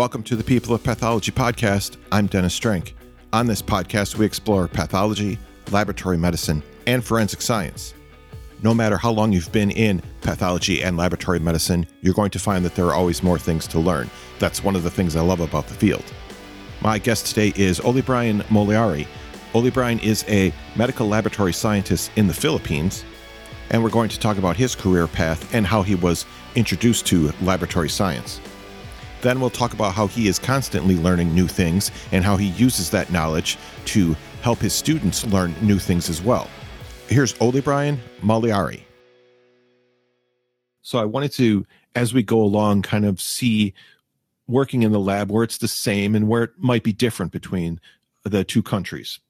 Welcome to the People of Pathology podcast. I'm Dennis Strand. On this podcast, we explore pathology, laboratory medicine, and forensic science. No matter how long you've been in pathology and laboratory medicine, you're going to find that there are always more things to learn. That's one of the things I love about the field. My guest today is Oli Brian Maliari. Oli Brian is a medical laboratory scientist in the Philippines, and we're going to talk about his career path and how he was introduced to laboratory science. Then we'll talk about how he is constantly learning new things and how he uses that knowledge to help his students learn new things as well. Here's Oli Brian Maliari. So I wanted to, as we go along, kind of see working in the lab where it's the same and where it might be different between the two countries.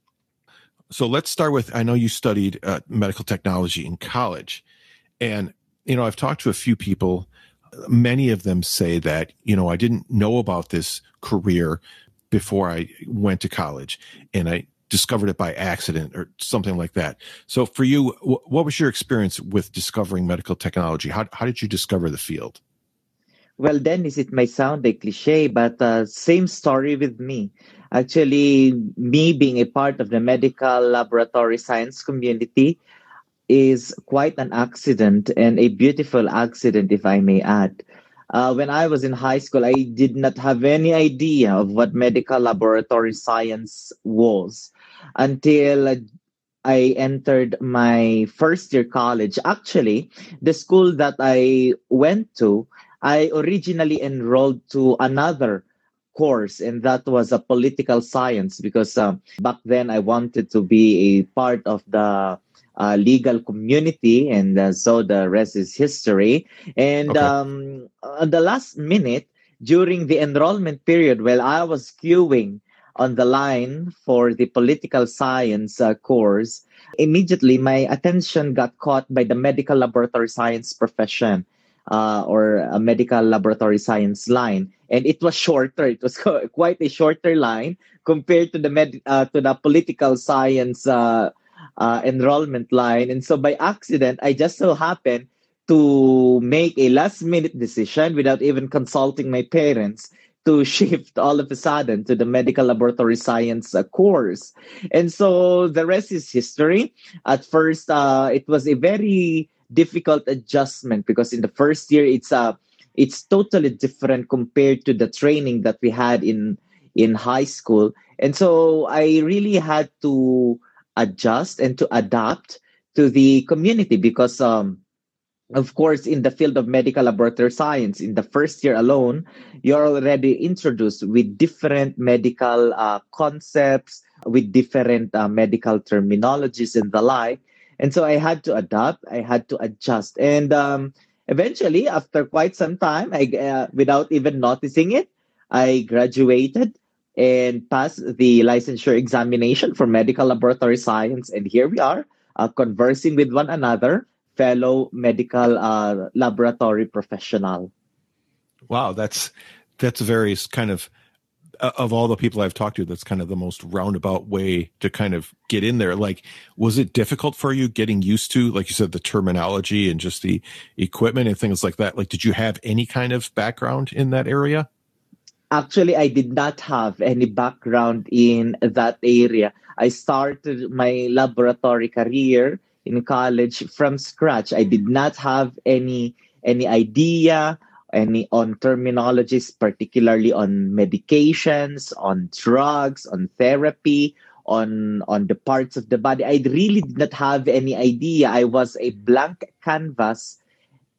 So let's start with I know you studied uh, medical technology in college. And, you know, I've talked to a few people many of them say that, you know, I didn't know about this career before I went to college and I discovered it by accident or something like that. So for you, what was your experience with discovering medical technology? How, how did you discover the field? Well, Dennis, it may sound a cliche, but uh, same story with me. Actually, me being a part of the medical laboratory science community, is quite an accident and a beautiful accident, if I may add. Uh, when I was in high school, I did not have any idea of what medical laboratory science was until I entered my first year college. Actually, the school that I went to, I originally enrolled to another course, and that was a political science because uh, back then I wanted to be a part of the uh, legal community, and uh, so the rest is history. And okay. um, on the last minute, during the enrollment period, while I was queuing on the line for the political science uh, course, immediately my attention got caught by the medical laboratory science profession. Uh, or a medical laboratory science line, and it was shorter. It was quite a shorter line compared to the med uh, to the political science uh, uh, enrollment line. And so by accident, I just so happened to make a last minute decision without even consulting my parents to shift all of a sudden to the medical laboratory science uh, course. And so the rest is history. At first, uh, it was a very difficult adjustment because in the first year, it's a uh, it's totally different compared to the training that we had in in high school. And so I really had to adjust and to adapt to the community because um, of course in the field of medical laboratory science in the first year alone you're already introduced with different medical uh, concepts with different uh, medical terminologies and the like. And so i had to adapt i had to adjust. And um, eventually after quite some time I, uh, without even noticing it i graduated and pass the licensure examination for medical laboratory science. And here we are uh, conversing with one another, fellow medical uh, laboratory professional. Wow, that's that's very kind of uh, of all the people I've talked to, that's kind of the most roundabout way to kind of get in there. Like, was it difficult for you getting used to, like you said, the terminology and just the equipment and things like that? Like, did you have any kind of background in that area? Actually, I did not have any background in that area. I started my laboratory career in college from scratch. I did not have any any idea any on terminologies, particularly on medications, on drugs, on therapy, on on the parts of the body. I really did not have any idea. I was a blank canvas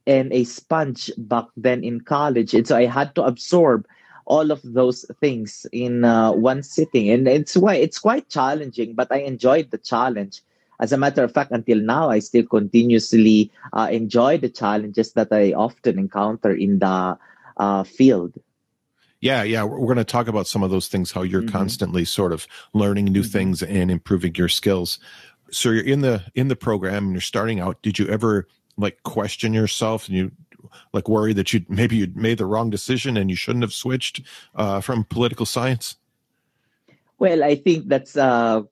and a sponge back then in college, and so I had to absorb all of those things in uh, one sitting. And it's why it's quite challenging but i enjoyed the challenge. As a matter of fact until now i still continuously uh, enjoy the challenges that i often encounter in the uh, field. Yeah yeah. We're going to talk about some of those things how you're mm-hmm. constantly sort of learning new mm-hmm. things and improving your skills. So you're in the in the program and you're starting out. Did you ever like question yourself and you like worry that you maybe you'd made the wrong decision and you shouldn't have switched uh, from political science? Well, I think that's uh,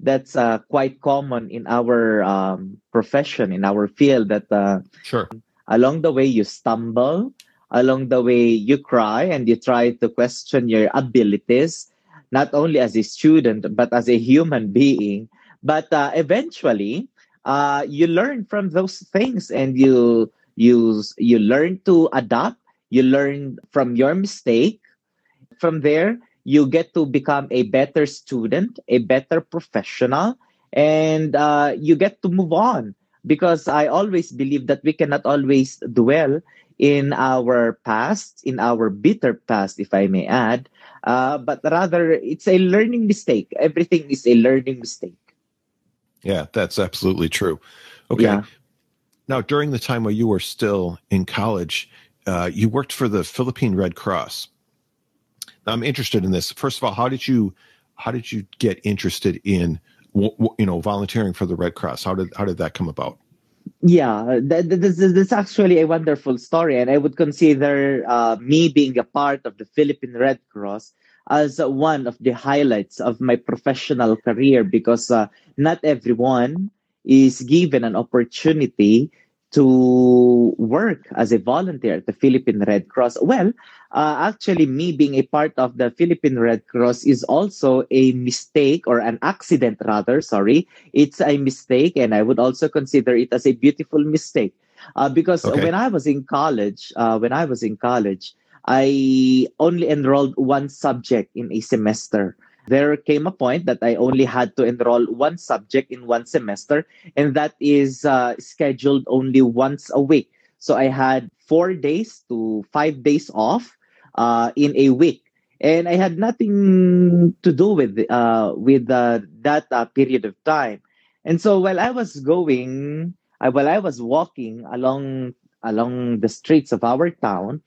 that's uh, quite common in our um, profession, in our field. That uh, sure along the way you stumble, along the way you cry and you try to question your abilities not only as a student but as a human being but uh, eventually uh, you learn from those things and you you you learn to adapt you learn from your mistake. From there you get to become a better student a better professional and uh, you get to move on. Because i always believe that we cannot always dwell in our past in our bitter past if i may add. Uh, but rather it's a learning mistake. Everything is a learning mistake. Yeah that's absolutely true. Okay. Yeah. Now during the time where you were still in college uh, you worked for the philippine red cross. I'm interested in this. First of all how did you how did you get interested in you know volunteering for the red cross? How did how did that come about? Yeah this, is actually a wonderful story and i would consider uh, me being a part of the philippine red cross as one of the highlights of my professional career because uh, not everyone is given an opportunity to work as a volunteer at the Philippine Red Cross. Well, uh, actually, me being a part of the Philippine Red Cross is also a mistake or an accident, rather. Sorry. It's a mistake, and I would also consider it as a beautiful mistake. Uh, because okay. when I was in college, uh, when I was in college, I only enrolled one subject in a semester there came a point that I only had to enroll one subject in one semester, and that is uh, scheduled only once a week. So I had four days to five days off uh, in a week, and I had nothing to do with uh, with uh, that uh, period of time. And so while I was going, uh, while I was walking along along the streets of our town,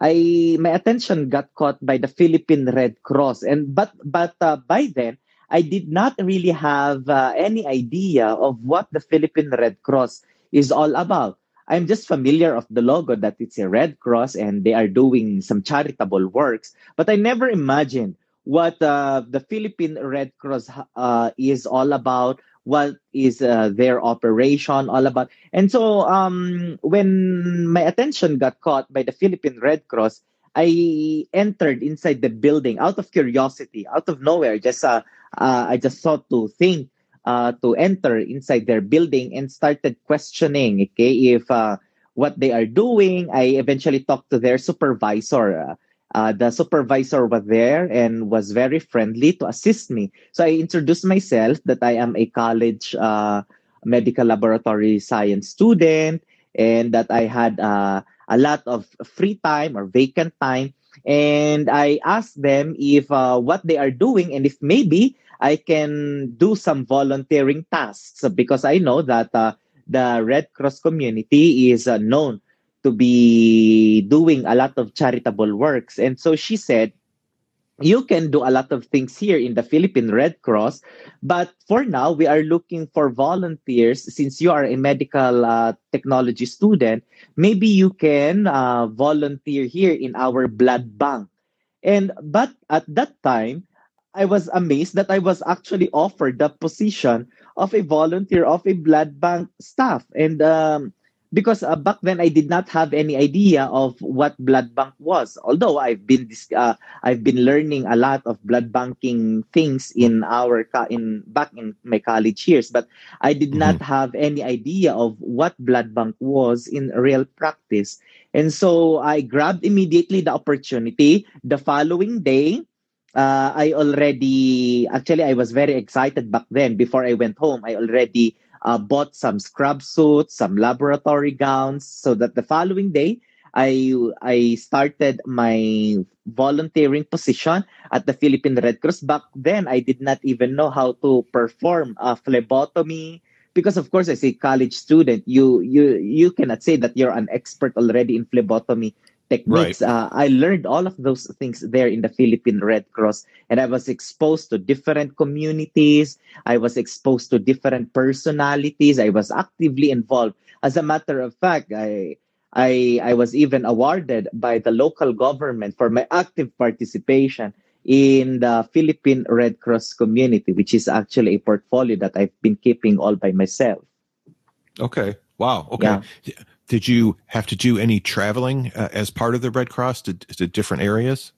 I my attention got caught by the Philippine Red Cross, and but but uh, by then I did not really have uh, any idea of what the Philippine Red Cross is all about. I'm just familiar of the logo that it's a Red Cross and they are doing some charitable works, but I never imagined what uh, the Philippine Red Cross uh, is all about, what is uh, their operation all about. And so um, when my attention got caught by the Philippine Red Cross, I entered inside the building out of curiosity, out of nowhere. Just uh, uh, I just thought to think uh, to enter inside their building and started questioning. Okay, if uh, what they are doing, I eventually talked to their supervisor. Uh, the supervisor was there and was very friendly to assist me. So I introduced myself that I am a college uh, medical laboratory science student and that I had uh, a lot of free time or vacant time. And I asked them if uh, what they are doing and if maybe I can do some volunteering tasks because I know that uh, the Red Cross community is uh, known to be doing a lot of charitable works. And so she said, you can do a lot of things here in the Philippine Red Cross, but for now, we are looking for volunteers. Since you are a medical uh, technology student, maybe you can uh, volunteer here in our blood bank. And but at that time, I was amazed that I was actually offered the position of a volunteer of a blood bank staff. And um, because uh, back then I did not have any idea of what blood bank was. Although I've been uh, I've been learning a lot of blood banking things in our in back in my college years, but I did mm-hmm. not have any idea of what blood bank was in real practice. And so I grabbed immediately the opportunity. The following day, uh, I already actually I was very excited back then. Before I went home, I already uh, bought some scrub suits, some laboratory gowns, so that the following day, I I started my volunteering position at the Philippine Red Cross. Back then, I did not even know how to perform a phlebotomy because, of course, as a college student, you you you cannot say that you're an expert already in phlebotomy techniques. Right. Uh, I learned all of those things there in the Philippine Red Cross, and I was exposed to different communities. I was exposed to different personalities. I was actively involved. As a matter of fact, I I I was even awarded by the local government for my active participation in the Philippine Red Cross community, which is actually a portfolio that I've been keeping all by myself. Okay. Wow. Okay. Yeah did you have to do any traveling uh, as part of the Red Cross to, to different areas?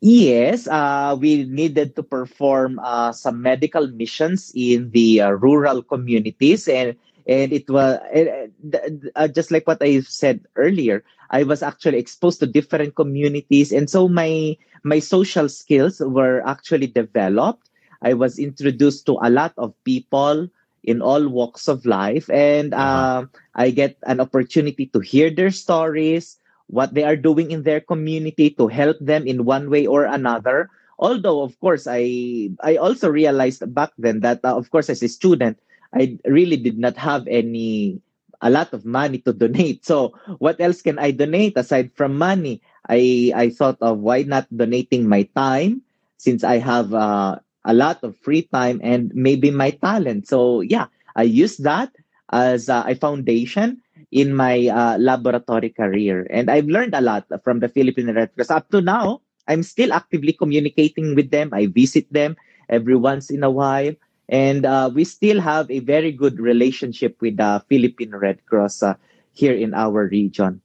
Yes, uh, we needed to perform uh, some medical missions in the uh, rural communities, and and it was uh, just like what I said earlier. I was actually exposed to different communities, and so my my social skills were actually developed. I was introduced to a lot of people in all walks of life, and uh, I get an opportunity to hear their stories what they are doing in their community to help them in one way or another. Although of course i i also realized back then that uh, of course as a student i really did not have any a lot of money to donate. So what else can i donate aside from money? I i thought of why not donating my time since i have uh, a lot of free time and maybe my talent so yeah i used that as a foundation in my uh, laboratory career. And I've learned a lot from the Philippine Red Cross. Up to now, I'm still actively communicating with them. I visit them every once in a while. And uh, we still have a very good relationship with the Philippine Red Cross uh, here in our region.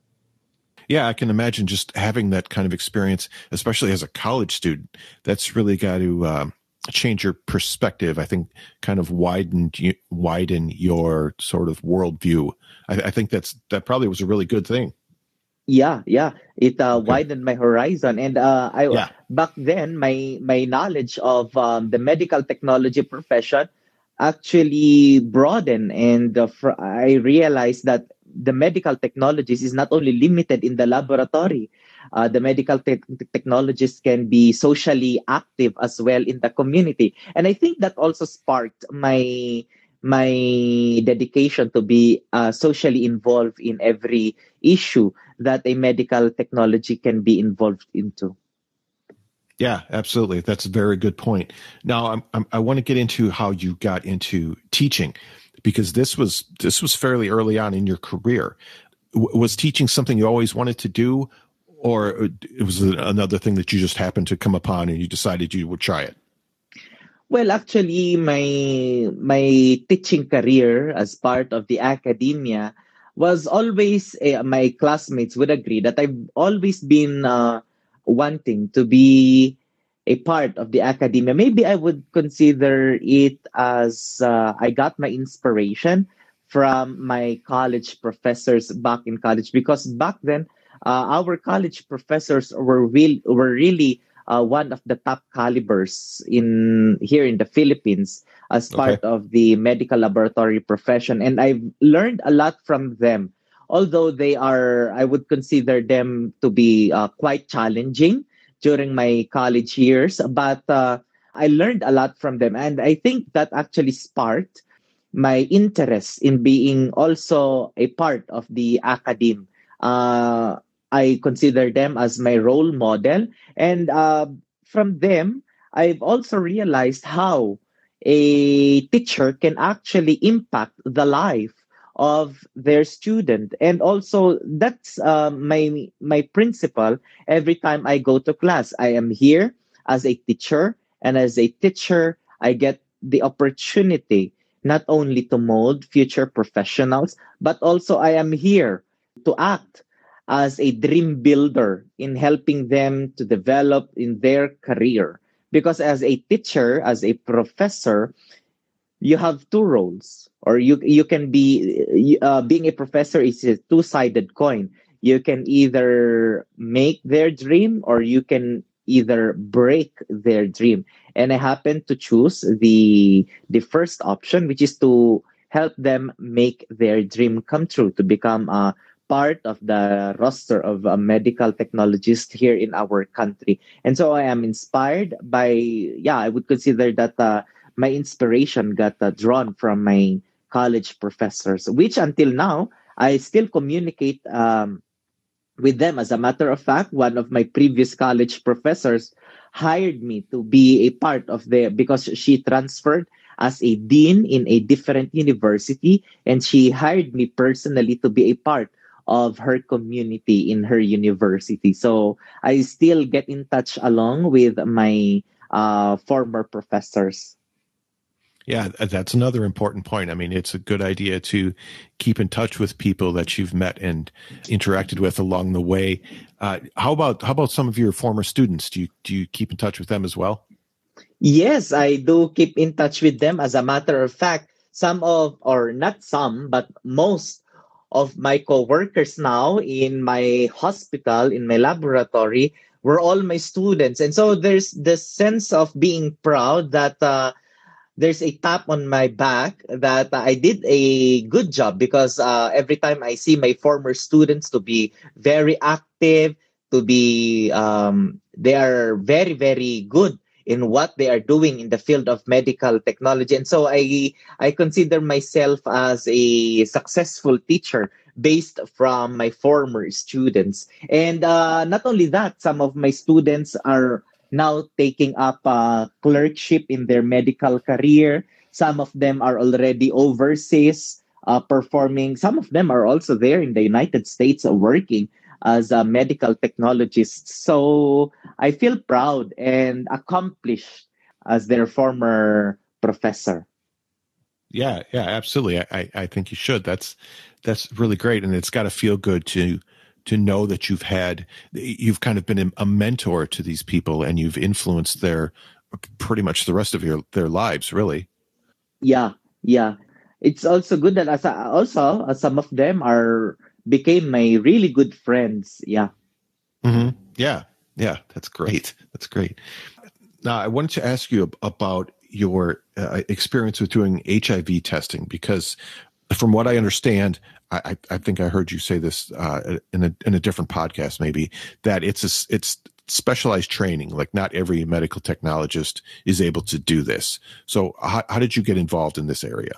Yeah, I can imagine just having that kind of experience, especially as a college student. That's really got to uh, change your perspective. I think kind of widen widen your sort of worldview. I, I think that's that probably was a really good thing. Yeah, yeah, it uh, okay. widened my horizon, and uh, I yeah. back then my my knowledge of um, the medical technology profession actually broadened, and uh, fr- I realized that the medical technologies is not only limited in the laboratory uh, the medical te- technologists can be socially active as well in the community and i think that also sparked my my dedication to be uh, socially involved in every issue that a medical technology can be involved into yeah, absolutely. That's a very good point. Now, I'm, I'm, i want to get into how you got into teaching, because this was this was fairly early on in your career. W- was teaching something you always wanted to do, or it was another thing that you just happened to come upon and you decided you would try it? Well, actually, my my teaching career as part of the academia was always uh, my classmates would agree that I've always been uh, wanting to be a part of the academia. Maybe I would consider it as uh, I got my inspiration from my college professors back in college because back then uh, our college professors were real, were really uh, one of the top calibers in here in the Philippines as part okay. of the medical laboratory profession, and I've learned a lot from them. Although they are, I would consider them to be uh, quite challenging during my college years, but uh, I learned a lot from them, and I think that actually sparked my interest in being also a part of the academe. Uh, I consider them as my role model. And uh, from them, I've also realized how a teacher can actually impact the life of their student and also that's uh, my my principle every time i go to class i am here as a teacher and as a teacher i get the opportunity not only to mold future professionals but also i am here to act as a dream builder in helping them to develop in their career. Because as a teacher, as a professor, you have two roles, or you you can be uh, being a professor is a two sided coin. You can either make their dream, or you can either break their dream. And I happen to choose the the first option, which is to help them make their dream come true to become a part of the roster of uh, medical technologists here in our country. And so I am inspired by, yeah, I would consider that uh, my inspiration got uh, drawn from my college professors, which until now, I still communicate um, with them. As a matter of fact, one of my previous college professors hired me to be a part of the, because she transferred as a dean in a different university and she hired me personally to be a part of her community in her university. So I still get in touch along with my uh, former professors. Yeah, that's another important point. I mean, it's a good idea to keep in touch with people that you've met and interacted with along the way. Uh, how about how about some of your former students? Do you do you keep in touch with them as well? Yes, I do keep in touch with them. As a matter of fact, some of or not some, but most of my co-workers now in my hospital, in my laboratory, were all my students, and so there's this sense of being proud that. Uh, there's a tap on my back that I did a good job because uh, every time I see my former students to be very active, to be um, they are very very good in what they are doing in the field of medical technology, and so I I consider myself as a successful teacher based from my former students, and uh, not only that, some of my students are now taking up a clerkship in their medical career. Some of them are already overseas uh, performing. Some of them are also there in the United States working as a medical technologist. So I feel proud and accomplished as their former professor. Yeah, yeah, absolutely. I, I think you should. That's that's really great, and it's got to feel good to to know that you've had you've kind of been a mentor to these people and you've influenced their pretty much the rest of your their lives really yeah yeah it's also good that as a, also uh, some of them are became my really good friends yeah mm-hmm. yeah yeah that's great that's great now i wanted to ask you about your uh, experience with doing hiv testing because from what i understand I, I think I heard you say this uh, in a in a different podcast, maybe that it's a, it's specialized training. Like not every medical technologist is able to do this. So how, how did you get involved in this area?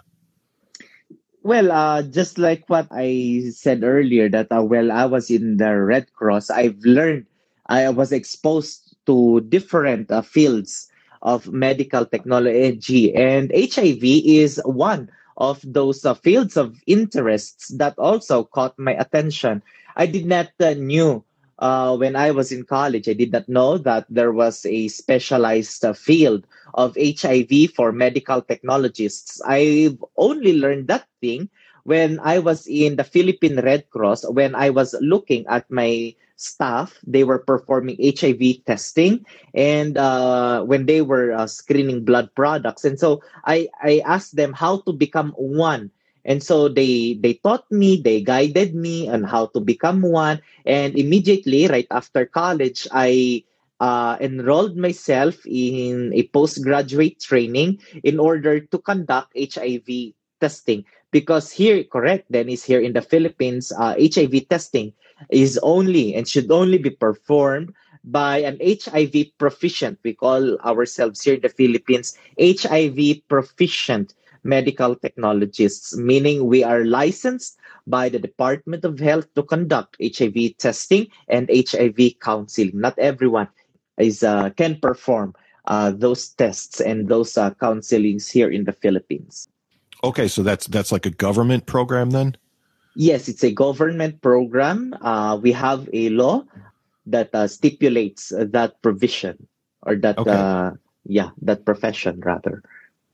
Well, uh, just like what I said earlier, that uh, while I was in the Red Cross, I've learned, I was exposed to different uh, fields of medical technology, and HIV is one of those uh, fields of interests that also caught my attention. I did not uh, knew uh, when I was in college. I did not know that there was a specialized uh, field of HIV for medical technologists. I've only learned that thing when I was in the Philippine Red Cross when I was looking at my staff, they were performing HIV testing and uh, when they were uh, screening blood products. And so I, I asked them how to become one. And so they they taught me, they guided me on how to become one. And immediately, right after college, I uh, enrolled myself in a postgraduate training in order to conduct HIV testing. Because here, correct, Dennis, here in the Philippines, uh, HIV testing is only and should only be performed by an HIV proficient. We call ourselves here in the Philippines HIV proficient medical technologists, meaning we are licensed by the Department of Health to conduct HIV testing and HIV counseling. Not everyone is uh, can perform uh, those tests and those uh, counselings here in the Philippines. Okay, so that's that's like a government program then. Yes, it's a government program. Uh, we have a law that uh, stipulates that provision or that, okay. uh, yeah, that profession rather.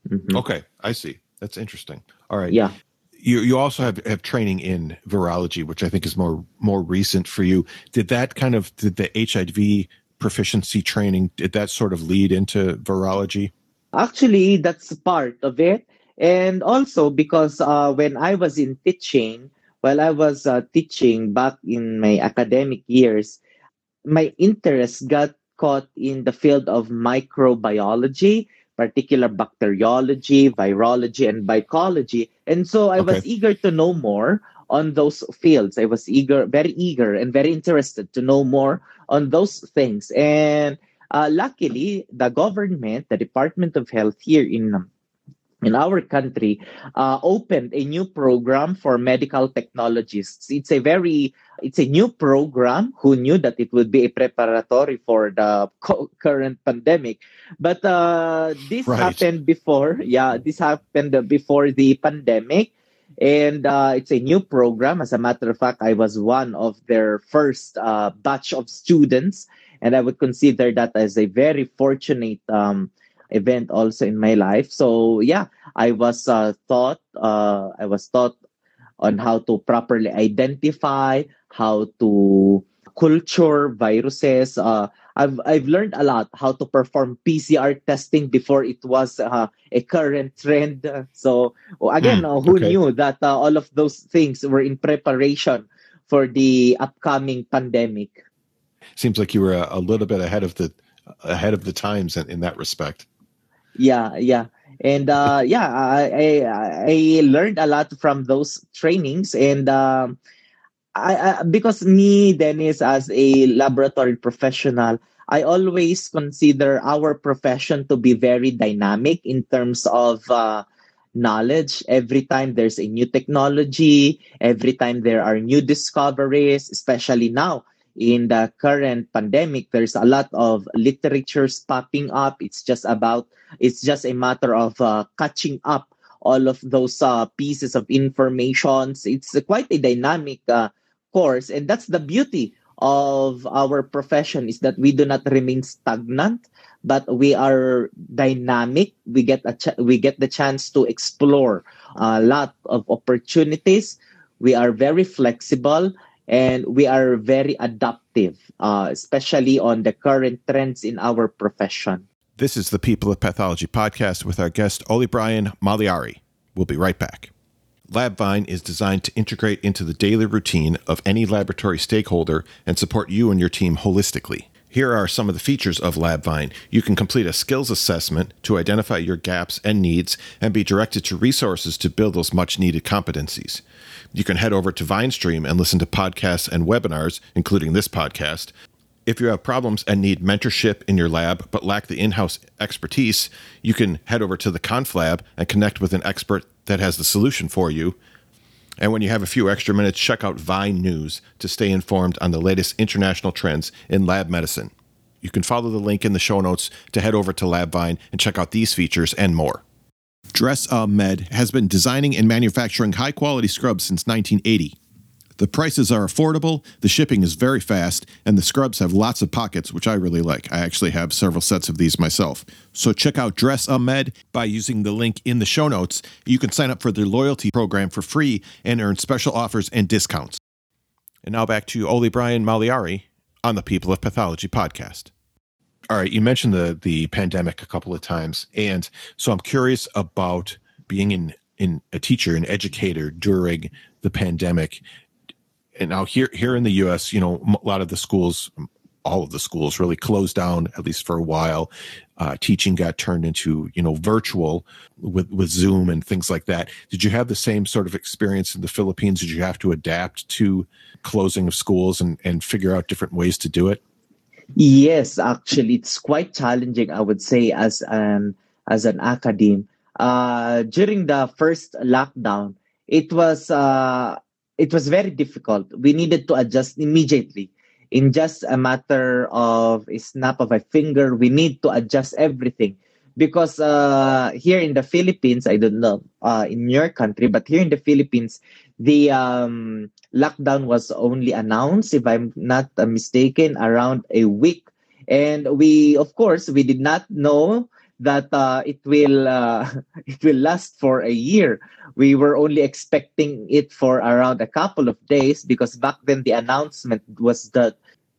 Mm-hmm. Okay, I see. That's interesting. All right. Yeah. You you also have, have training in virology, which I think is more more recent for you. Did that kind of did the HIV proficiency training did that sort of lead into virology? Actually, that's part of it, and also because uh, when I was in teaching, while I was uh, teaching back in my academic years, my interest got caught in the field of microbiology, particular bacteriology, virology, and mycology. And so I okay. was eager to know more on those fields. I was eager, very eager, and very interested to know more on those things. And uh, luckily, the government, the Department of Health here in in our country uh, opened a new program for medical technologists it's a very it's a new program. Who knew that it would be a preparatory for the co- current pandemic? But uh, this right. happened before. Yeah this happened before the pandemic. And uh, it's a new program. As a matter of fact i was one of their first uh, batch of students. And i would consider that as a very fortunate um, event also in my life. So yeah, I was uh, taught uh, I was taught on how to properly identify, how to culture viruses. Uh, I've I've learned a lot how to perform PCR testing before it was uh, a current trend. So again, mm, who okay. knew that uh, all of those things were in preparation for the upcoming pandemic? Seems like you were a, a little bit ahead of the ahead of the times in, in that respect. Yeah, yeah and uh, yeah, I, I, I learned a lot from those trainings, and um, I, I because me Dennis as a laboratory professional, I always consider our profession to be very dynamic in terms of uh, knowledge. Every time there's a new technology, every time there are new discoveries, especially now in the current pandemic, there's a lot of literatures popping up. It's just about, it's just a matter of uh, catching up all of those uh, pieces of information. It's quite a dynamic uh, course, and that's the beauty of our profession is that we do not remain stagnant, but we are dynamic. We get a ch- we get the chance to explore a lot of opportunities. We are very flexible and we are very adaptive, uh, especially on the current trends in our profession. This is the People of Pathology podcast with our guest, Oli Brian Maliari. We'll be right back. LabVine is designed to integrate into the daily routine of any laboratory stakeholder and support you and your team holistically. Here are some of the features of LabVine. You can complete a skills assessment to identify your gaps and needs and be directed to resources to build those much needed competencies. You can head over to VineStream and listen to podcasts and webinars, including this podcast. If you have problems and need mentorship in your lab but lack the in house expertise, you can head over to the Conflab and connect with an expert that has the solution for you. And when you have a few extra minutes, check out Vine News to stay informed on the latest international trends in lab medicine. You can follow the link in the show notes to head over to LabVine and check out these features and more. Dress Med has been designing and manufacturing high quality scrubs since 1980. The prices are affordable, the shipping is very fast, and the scrubs have lots of pockets, which I really like. I actually have several sets of these myself. So check out Dress A Med by using the link in the show notes. You can sign up for their loyalty program for free and earn special offers and discounts. And now back to Oli Brian Maliari on the People of Pathology podcast. All right, you mentioned the the pandemic a couple of times, and so I'm curious about being in in a teacher, an educator during the pandemic and now here here in the U.S., you know, a lot of the schools, all of the schools, really closed down at least for a while. Uh, teaching got turned into you know virtual with with Zoom and things like that. Did you have the same sort of experience in the Philippines? Did you have to adapt to closing of schools and and figure out different ways to do it? Yes, actually, it's quite challenging. I would say as an as an academe. Uh, during the first lockdown, it was uh, it was very difficult. We needed to adjust immediately. In just a matter of a snap of a finger, we need to adjust everything. Because uh, here in the Philippines, I don't know uh, in your country, but here in the Philippines, the um, lockdown was only announced, if I'm not mistaken, around a week. And we, of course, we did not know that uh, it will uh, it will last for a year. We were only expecting it for around a couple of days because back then the announcement was that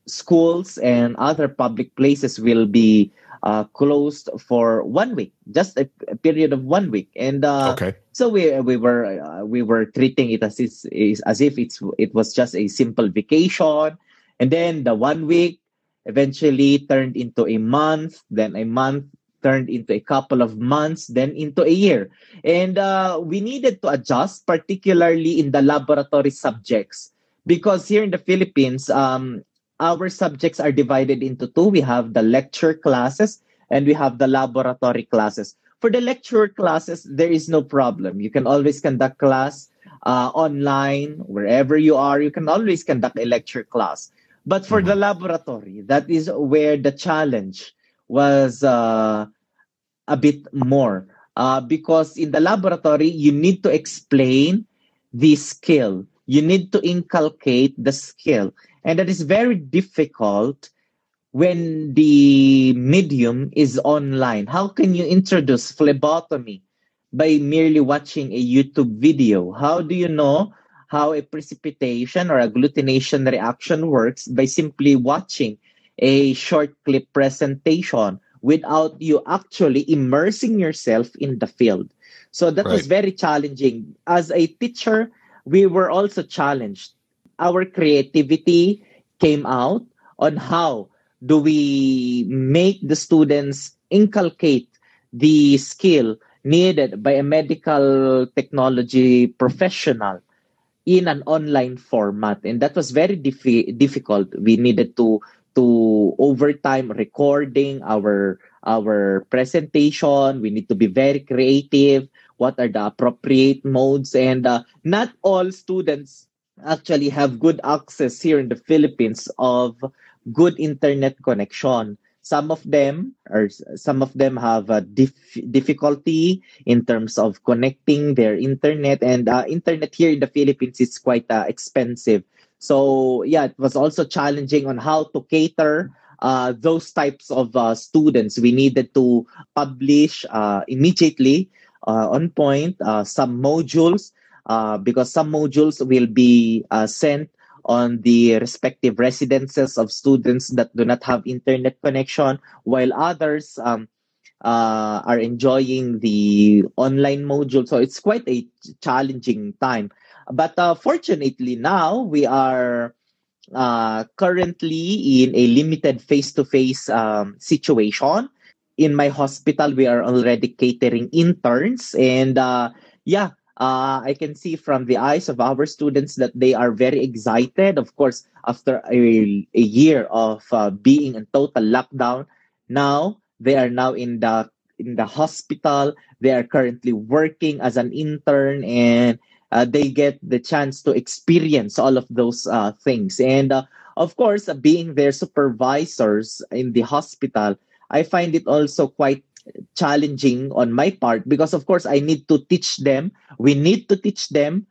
schools and other public places will be uh, closed for one week, just a, a period of one week, and uh, okay. so we we were uh, we were treating it as is, as if it's it was just a simple vacation, and then the one week eventually turned into a month, then a month turned into a couple of months, then into a year. And uh, we needed to adjust, particularly in the laboratory subjects, because here in the Philippines, um, our subjects are divided into two. We have the lecture classes and we have the laboratory classes. For the lecture classes, there is no problem. You can always conduct class uh, online, wherever you are. You can always conduct a lecture class. But for mm-hmm. the laboratory, that is where the challenge was uh, a bit more uh, because in the laboratory you need to explain the skill you need to inculcate the skill and that is very difficult when the medium is online? How can you introduce phlebotomy by merely watching a YouTube video? How do you know how a precipitation or agglutination reaction works by simply watching a short clip presentation without you actually immersing yourself in the field? So that right. was very challenging. As a teacher, we were also challenged. Our creativity came out on how do we make the students inculcate the skill needed by a medical technology professional in an online format and that was very difficult we needed to to overtime recording our our presentation. We need to be very creative. What are the appropriate modes? And uh, not all students actually have good access here in the Philippines of good internet connection. Some of them or some of them have a dif- difficulty in terms of connecting their internet. And uh, internet here in the philippines is quite uh, expensive so yeah it was also challenging on how to cater uh, those types of uh, students we needed to publish uh, immediately uh, on point uh, some modules uh, because some modules will be sent on the respective residences of students that do not have internet connection, while others um, are enjoying the online module. So it's quite a challenging time. But uh, fortunately, now we are uh, currently in a limited face to face situation. In my hospital, we are already catering interns, and uh, yeah, uh, I can see from the eyes of our students that they are very excited. Of course, after a, a year of uh, being in total lockdown, now they are now in the in the hospital. They are currently working as an intern, and uh, they get the chance to experience all of those uh, things. And uh, of course, being their supervisors in the hospital, I find it also quite challenging on my part because of course I need to teach them. We need to teach them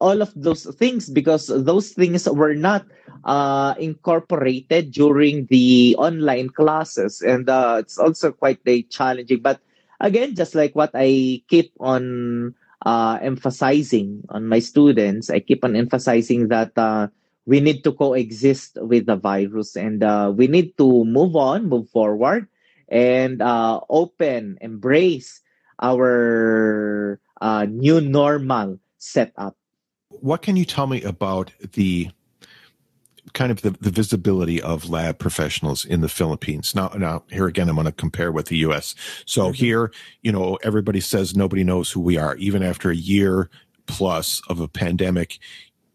all of those things because those things were not uh, incorporated during the online classes and uh, it's also quite a challenging but again just like what i keep on uh, emphasizing on my students i keep on emphasizing that uh, we need to coexist with the virus and uh, we need to move on move forward and uh, open, embrace our uh, new normal setup. What can you tell me about the kind of the, the visibility of lab professionals in the Philippines? Now, now here again, I'm going to compare with the U.S. So mm-hmm. here, you know, everybody says nobody knows who we are, even after a year plus of a pandemic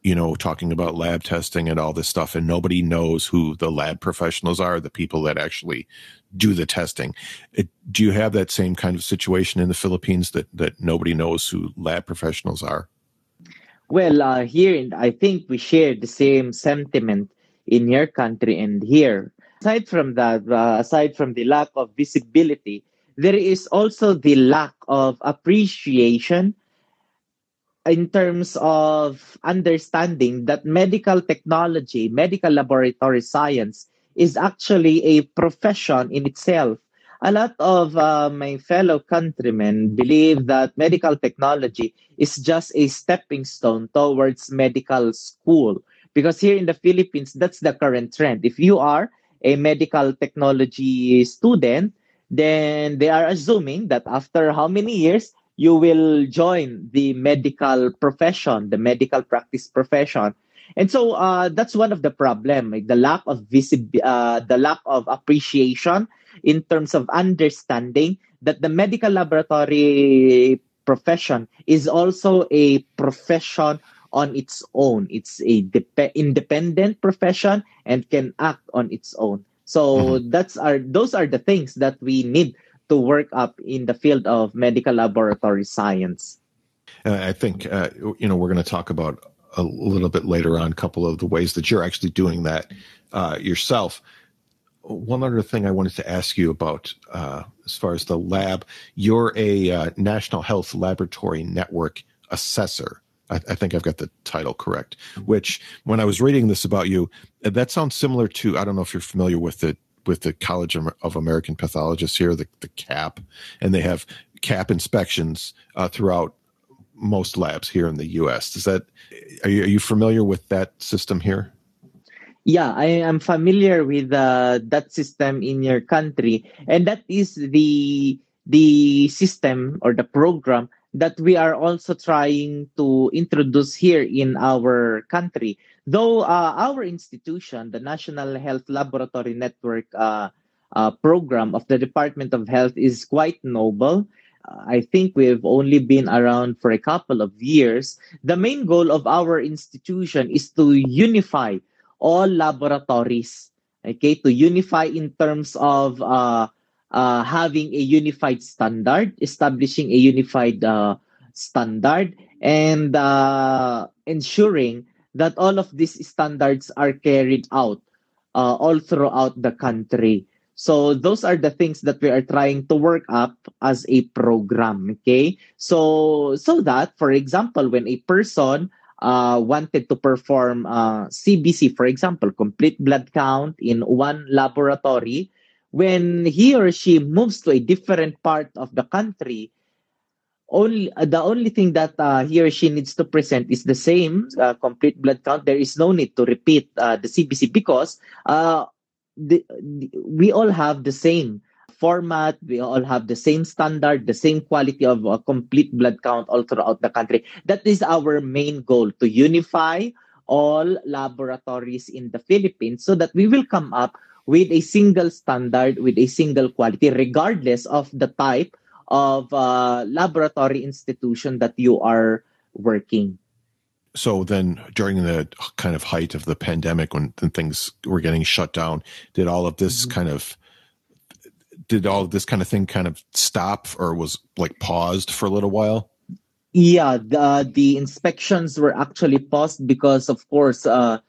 you know, talking about lab testing and all this stuff, and nobody knows who the lab professionals are, the people that actually do the testing. It, do you have that same kind of situation in the Philippines that that nobody knows who lab professionals are? Well, uh, here in, I think we share the same sentiment in your country and here. Aside from that, uh, aside from the lack of visibility, there is also the lack of appreciation in terms of understanding that medical technology, medical laboratory science is actually a profession in itself. A lot of uh, my fellow countrymen believe that medical technology is just a stepping stone towards medical school. Because here in the Philippines, that's the current trend. If you are a medical technology student, then they are assuming that after how many years you will join the medical profession, the medical practice profession. And so uh, that's one of the problem, like the lack of visib- uh, the lack of appreciation in terms of understanding that the medical laboratory profession is also a profession on its own. It's a de- independent profession and can act on its own. So mm-hmm. that's our those are the things that we need to work up in the field of medical laboratory science. Uh, I think uh, you know we're going to talk about a little bit later on a couple of the ways that you're actually doing that uh, yourself. One other thing I wanted to ask you about, uh, as far as the lab, you're a uh, National Health Laboratory Network assessor. I, I, think I've got the title correct. Which, when I was reading this about you, that sounds similar to I don't know if you're familiar with the with the College of American Pathologists here, the, the CAP, and they have CAP inspections uh, throughout most labs here in the U.S. Is that are you, are you familiar with that system here? Yeah, I am familiar with uh, that system in your country, and that is the the system or the program that we are also trying to introduce here in our country. Though uh, our institution, the National Health Laboratory Network uh, uh, program of the Department of Health, is quite noble. I think we've only been around for a couple of years. The main goal of our institution is to unify all laboratories, okay, to unify in terms of uh, uh, having a unified standard, establishing a unified uh, standard, and uh, ensuring that all of these standards are carried out uh, all throughout the country. So those are the things that we are trying to work up as a program. Okay, so so that, for example, when a person uh, wanted to perform uh, CBC, for example, complete blood count in one laboratory, when he or she moves to a different part of the country, only uh, the only thing that uh, he or she needs to present is the same uh, complete blood count. There is no need to repeat uh, the CBC because uh, the, the, we all have the same format. We all have the same standard, the same quality of a complete blood count all throughout the country. That is our main goal to unify all laboratories in the Philippines so that we will come up with a single standard, with a single quality, regardless of the type of uh, laboratory institution that you are working. So then, during the kind of height of the pandemic, when things were getting shut down, did all of this mm-hmm. kind of did all this kind of thing kind of stop or was like paused for a little while? Yeah, the, the inspections were actually paused because, of course, uh,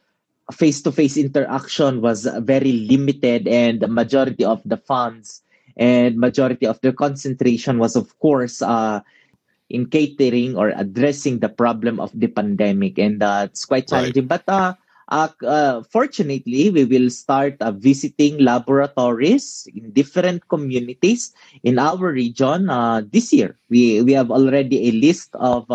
face-to-face interaction was very limited and the majority of the funds and majority of the concentration was of course uh, in catering or addressing the problem of the pandemic and uh, it's quite challenging right. but uh, uh, uh, fortunately we will start uh, visiting laboratories in different communities in our region this year we we have already a list of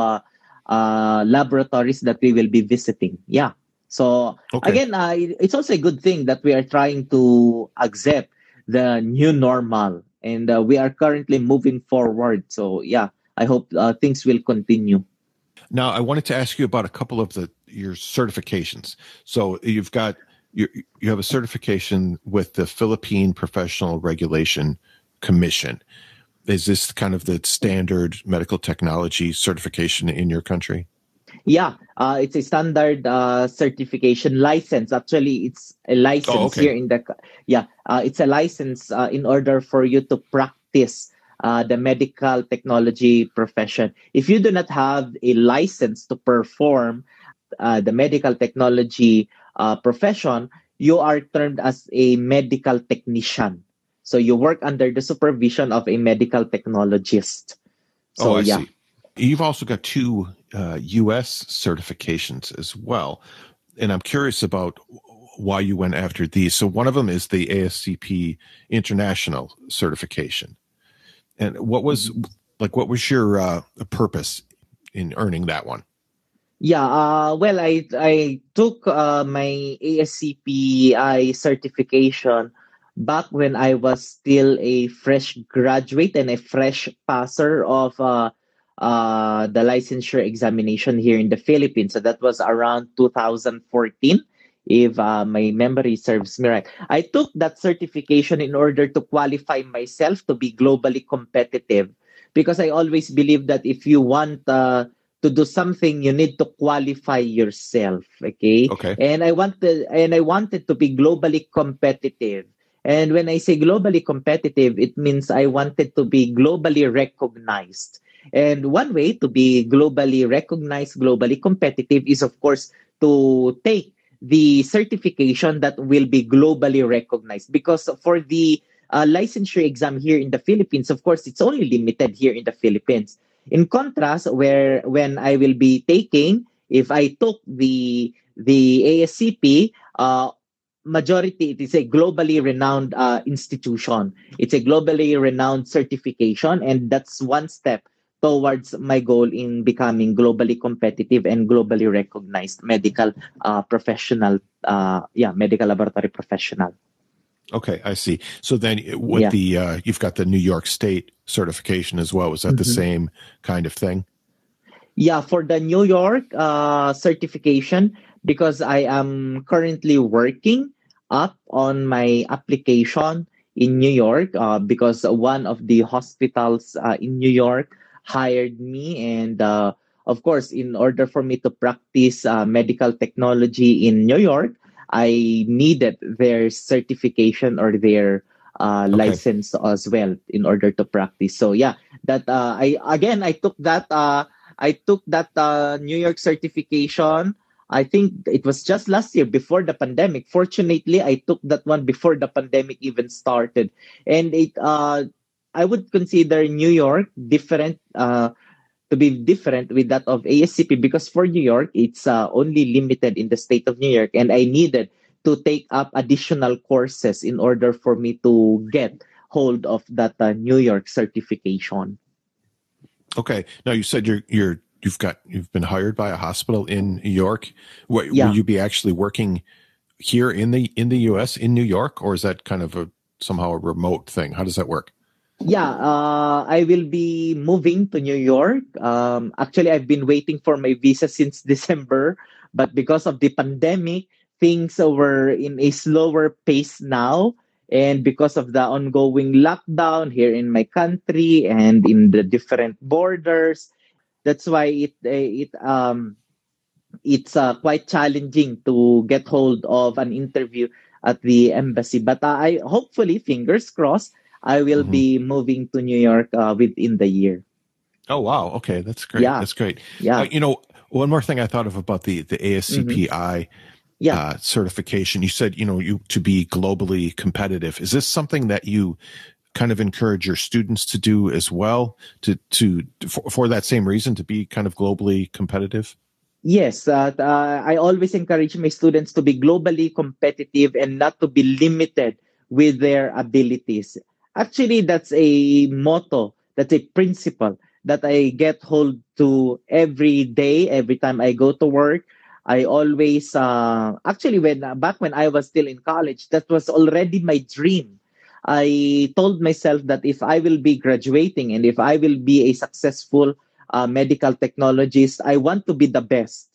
laboratories that we will be visiting yeah so okay. again, uh, it's also a good thing that we are trying to accept the new normal, and uh, we are currently moving forward. So yeah, I hope uh, things will continue. Now, I wanted to ask you about a couple of the your certifications. So you've got you you have a certification with the Philippine Professional Regulation Commission. Is this kind of the standard medical technology certification in your country? Yeah, uh, it's a standard uh, certification license. Actually, it's a license oh, okay. here in the yeah. Uh, it's a license uh, in order for you to practice uh, the medical technology profession. If you do not have a license to perform uh, the medical technology profession, you are termed as a medical technician. So you work under the supervision of a medical technologist. So oh, yeah. See. You've also got two uh, U.S. certifications as well, and I'm curious about why you went after these. So one of them is the ASCP International certification, and what was like what was your uh, purpose in earning that one? Yeah, uh, well, I I took uh, my ASCPI certification back when I was still a fresh graduate and a fresh passer of uh, uh, the licensure examination here in the Philippines. So that was around 2014, if uh, my memory serves me right. I took that certification in order to qualify myself to be globally competitive because I always believe that if you want uh, to do something, you need to qualify yourself. Okay. Okay. And I wanted and I wanted to be globally competitive. And when I say globally competitive, it means I wanted to be globally recognized. And one way to be globally recognized, globally competitive is, of course, to take the certification that will be globally recognized. Because for the uh, licensure exam here in the Philippines, of course, it's only limited here in the Philippines. In contrast, where when I will be taking, if I took the the ASCP, uh, majority it is a globally renowned uh, institution. It's a globally renowned certification and that's one step towards my goal in becoming globally competitive and globally recognized medical uh, professional uh, yeah medical laboratory professional okay i see so then with yeah. the uh, you've got the new york state certification as well is that mm-hmm. the same kind of thing yeah for the new york uh, certification because i am currently working up on my application in new york uh, because one of the hospitals uh, in new york hired me and uh, of course in order for me to practice uh, medical technology in new york i needed their certification or their uh, okay. license as well in order to practice so yeah that uh, i again i took that uh, i took that uh, new york certification I think it was just last year before the pandemic. Fortunately, I took that one before the pandemic even started, and it uh, I would consider New York different uh, to be different with that of ASCP because for New York it's uh, only limited in the state of New York and I needed to take up additional courses in order for me to get hold of that uh, New York certification. Okay. Now you said you're you're you've got you've been hired by a hospital in New York. What, yeah. Will you be actually working here in the in the U.S. in New York, or is that kind of a somehow a remote thing? How does that work? Yeah, uh, I will be moving to New York. Um, actually, I've been waiting for my visa since December, but because of the pandemic, things were in a slower pace now. And because of the ongoing lockdown here in my country and in the different borders, that's why it it um it's uh, quite challenging to get hold of an interview at the embassy. But uh, I hopefully, fingers crossed, I will mm-hmm. be moving to New York uh, within the year. Oh wow! Okay, that's great. Yeah. That's great. Yeah. Uh, you know, one more thing I thought of about the the ASCPI mm-hmm. yeah. uh, certification. You said you know you to be globally competitive. Is this something that you kind of encourage your students to do as well to to for, for that same reason to be kind of globally competitive? Yes, uh, uh, I always encourage my students to be globally competitive and not to be limited with their abilities actually that's a motto that's a principle that i get hold to every day every time i go to work. I always uh, actually when back when i was still in college that was already my dream. I told myself that if i will be graduating and if i will be a successful uh, medical technologist i want to be the best.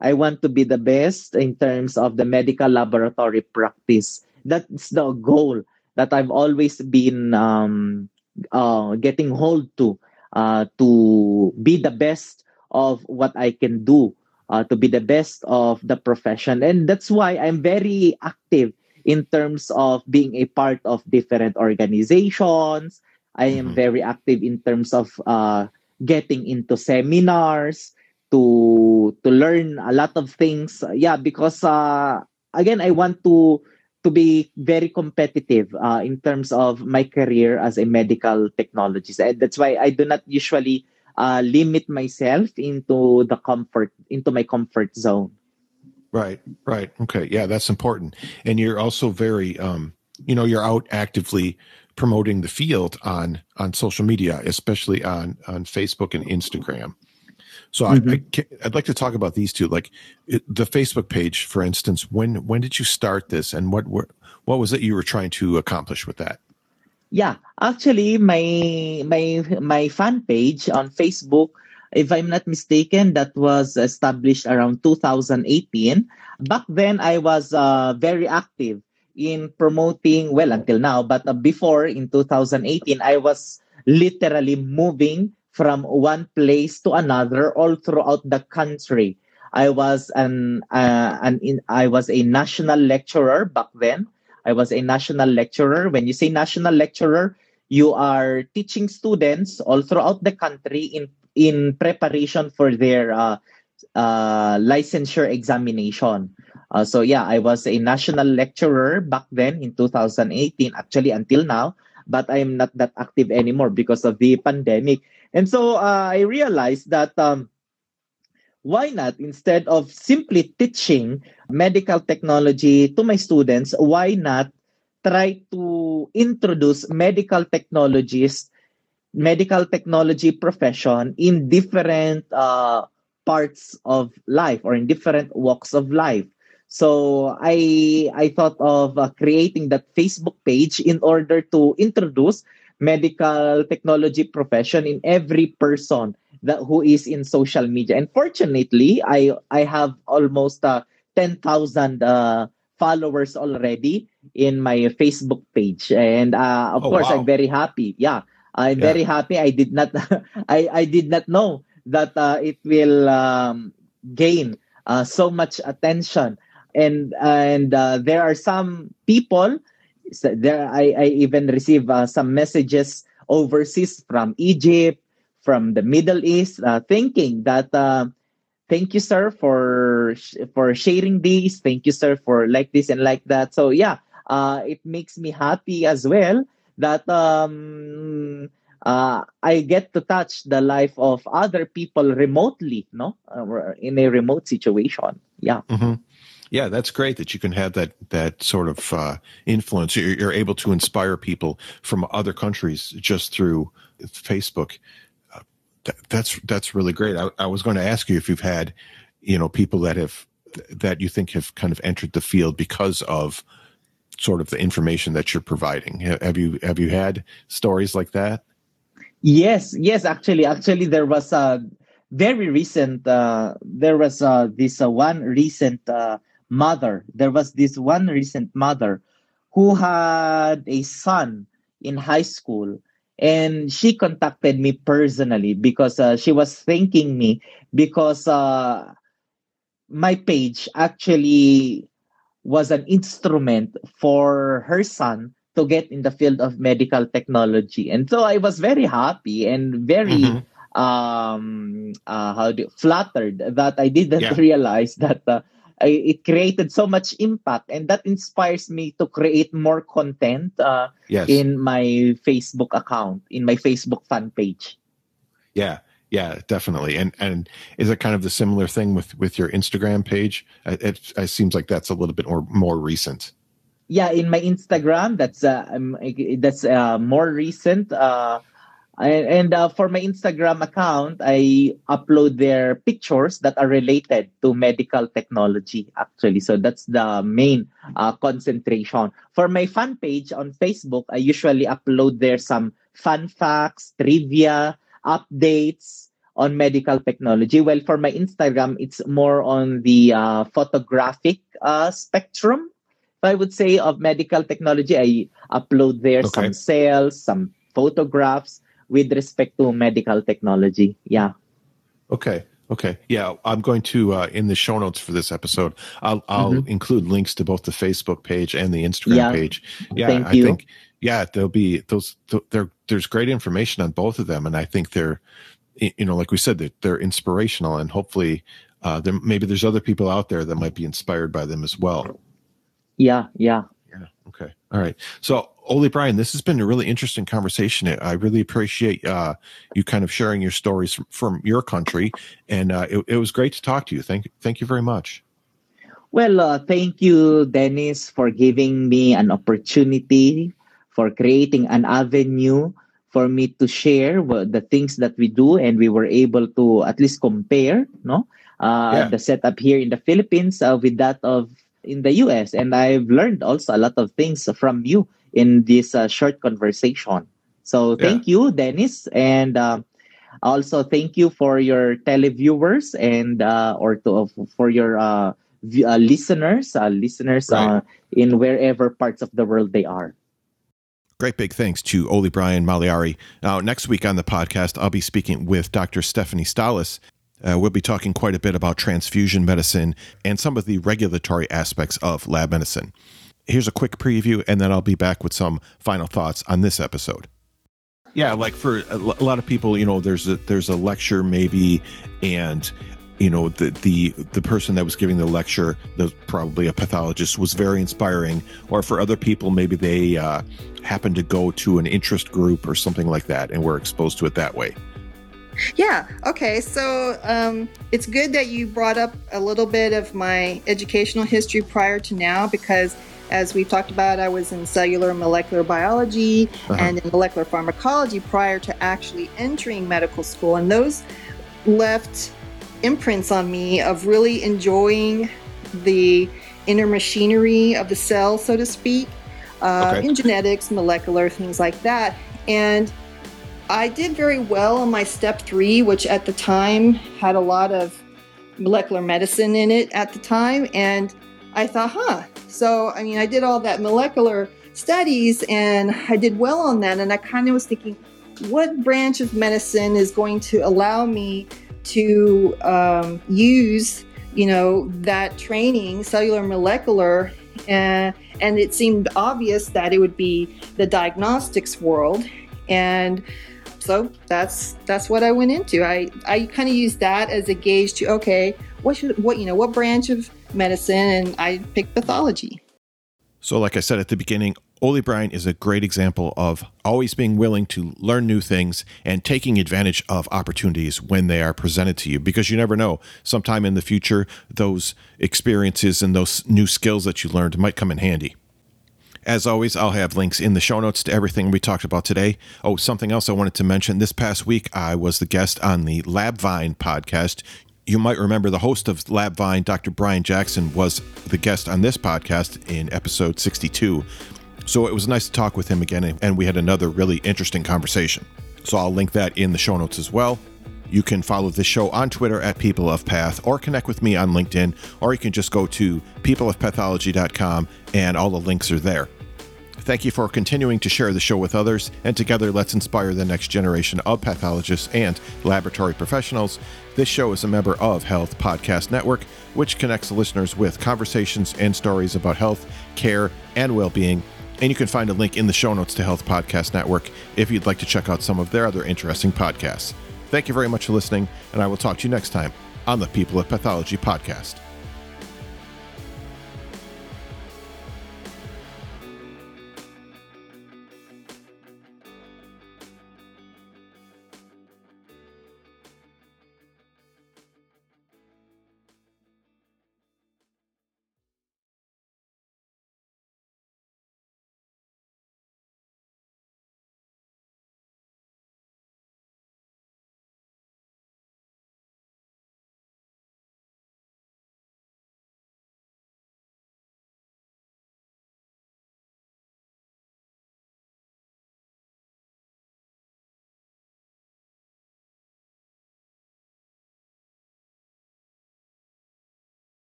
I want to be the best in terms of the medical laboratory practice. That's the goal that I've always been um, uh, getting hold to uh, to be the best of what I can do, uh, to be the best of the profession. And that's why I'm very active in terms of being a part of different organizations. I am mm-hmm. very active in terms of uh, getting into seminars to to learn a lot of things. Yeah, because uh, again, I want to to be very competitive uh, in terms of my career as a medical technologist. And that's why I do not usually uh, limit myself into the comfort, into my comfort zone. Right, right. Okay. Yeah, that's important. And you're also very, um, you know, you're out actively promoting the field on on social media, especially on on Facebook and Instagram. So mm-hmm. I, I, would like to talk about these two, like it, the Facebook page, for instance. When when did you start this, and what what what was it you were trying to accomplish with that? Yeah, actually, my my my fan page on Facebook, if I'm not mistaken, that was established around 2018. Back then, I was uh, very active in promoting. Well, until now, but uh, before in 2018, I was literally moving from one place to another all throughout the country. I was an uh, an in, I was a national lecturer back then. I was a national lecturer. When you say national lecturer, you are teaching students all throughout the country in in preparation for their uh, uh, licensure examination. Uh, so yeah, I was a national lecturer back then in 2018, actually until now, but I am not that active anymore because of the pandemic. And so uh, I realized that um, why not instead of simply teaching medical technology to my students, why not try to introduce medical technologies, medical technology profession in different uh, parts of life or in different walks of life. So I I thought of uh, creating that Facebook page in order to introduce medical technology profession in every person that who is in social media. And fortunately, I I have almost uh, 10,000 uh, followers already in my Facebook page. And uh, of oh, course, wow. I'm very happy. Yeah, I'm yeah. very happy. I did not I, I did not know that uh, it will um, gain uh, so much attention. And and uh, there are some people there I, I even receive uh, some messages overseas from Egypt, from the Middle East, uh, thinking that uh, thank you, sir, for for sharing this. Thank you, sir, for like this and like that. So yeah, uh, it makes me happy as well that um, uh, I get to touch the life of other people remotely, no, uh, in a remote situation. Yeah. Mm-hmm. Yeah, that's great that you can have that that sort of uh, influence. You're, you're, able to inspire people from other countries just through Facebook. Uh, that, that's that's really great. I, I, was going to ask you if you've had, you know, people that have that you think have kind of entered the field because of sort of the information that you're providing. Have you have you had stories like that? Yes, yes. Actually, actually, there was a very recent. Uh, there was uh, this uh, one recent uh, mother. There was this one recent mother who had a son in high school and she contacted me personally because uh, she was thanking me because uh, my page actually was an instrument for her son to get in the field of medical technology and so i was very happy and very mm-hmm. um uh, how do flattered that i didn't yeah. realize that uh, it created so much impact and that inspires me to create more content uh, yes. in my facebook account in my facebook fan page. Yeah. Yeah definitely. And and is it kind of the similar thing with with your instagram page? It, it, it seems like that's a little bit more more recent. Yeah in my instagram that's uh, um, that's uh, more recent. Uh and, and uh, for my Instagram account, I upload their pictures that are related to medical technology, actually. So that's the main uh, concentration. For my fan page on Facebook, I usually upload there some fun facts, trivia, updates on medical technology. Well, for my Instagram, it's more on the uh, photographic uh, spectrum, I would say, of medical technology. I upload there okay. some sales, some photographs with respect to medical technology. Yeah. Okay. Okay. Yeah, I'm going to uh, in the show notes for this episode. I'll I'll mm-hmm. include links to both the Facebook page and the Instagram yeah. page. Yeah, Thank I you. think yeah, there'll be those. There, there's great information on both of them, and I think they're, you know, like we said, they're, they're inspirational, and hopefully, uh, there maybe there's other people out there that might be inspired by them as well. Yeah. Yeah. Yeah. Okay. All right. So Ole Brian, this has been a really interesting conversation. I really appreciate uh, you kind of sharing your stories from, from your country, and uh, it, it, was great to talk to you. Thank, thank you very much. Well, uh, thank you, Dennis, for giving me an opportunity for creating an avenue for me to share the things that we do, and we were able to at least compare, no, uh, yeah. the setup here in the Philippines uh, with that of in the US. And I've learned also a lot of things from you in this uh, short conversation. So thank yeah. you, Dennis, and uh, also thank you for your televiewers and uh, or to for your uh, uh, listeners, uh, listeners right. in wherever parts of the world they are. Great big thanks to Ole Brian Maliari. Now, next week on the podcast, I'll be speaking with Dr. Stephanie Stalis. Uh, we'll be talking quite a bit about transfusion medicine and some of the regulatory aspects of lab medicine here's a quick preview, and then I'll be back with some final thoughts on this episode. Yeah, like for a lot of people, you know, there's a there's a lecture maybe, and you know the the the person that was giving the lecture, the probably a pathologist, was very inspiring. Or for other people, maybe they uh, happened to go to an interest group or something like that, and were exposed to it that way. Yeah. Okay. So um, it's good that you brought up a little bit of my educational history prior to now because, as we've talked about, I was in cellular and molecular biology uh-huh. and in molecular pharmacology prior to actually entering medical school. And those left imprints on me of really enjoying the inner machinery of the cell, so to speak, uh, okay. in genetics, molecular, things like that. And I did very well on my step three, which at the time had a lot of molecular medicine in it at the time. And I thought, huh. So, I mean, I did all that molecular studies and I did well on that. And I kind of was thinking, what branch of medicine is going to allow me to um, use, you know, that training, cellular molecular, and, and it seemed obvious that it would be the diagnostics world. And so that's that's what I went into. I I kind of used that as a gauge to okay, what should what you know what branch of medicine, and I picked pathology. So, like I said at the beginning, Ole Brian is a great example of always being willing to learn new things and taking advantage of opportunities when they are presented to you because you never know. Sometime in the future, those experiences and those new skills that you learned might come in handy. As always, I'll have links in the show notes to everything we talked about today. Oh, something else I wanted to mention. This past week, I was the guest on the LabVine podcast. You might remember the host of LabVine, Dr. Brian Jackson, was the guest on this podcast in episode 62. So it was nice to talk with him again, and we had another really interesting conversation. So I'll link that in the show notes as well. You can follow the show on Twitter at People of Path or connect with me on LinkedIn, or you can just go to peopleofpathology.com and all the links are there. Thank you for continuing to share the show with others, and together let's inspire the next generation of pathologists and laboratory professionals. This show is a member of Health Podcast Network, which connects listeners with conversations and stories about health, care, and well being. And you can find a link in the show notes to Health Podcast Network if you'd like to check out some of their other interesting podcasts. Thank you very much for listening, and I will talk to you next time on the People of Pathology podcast.